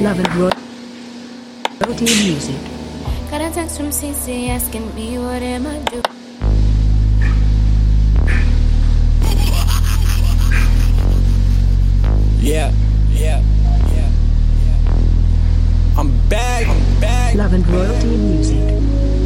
Love and Roy- Royalty Music. Got a text from CC asking me what am I doing. Yeah, yeah, yeah, yeah. I'm back, I'm back. Love and Royalty Music.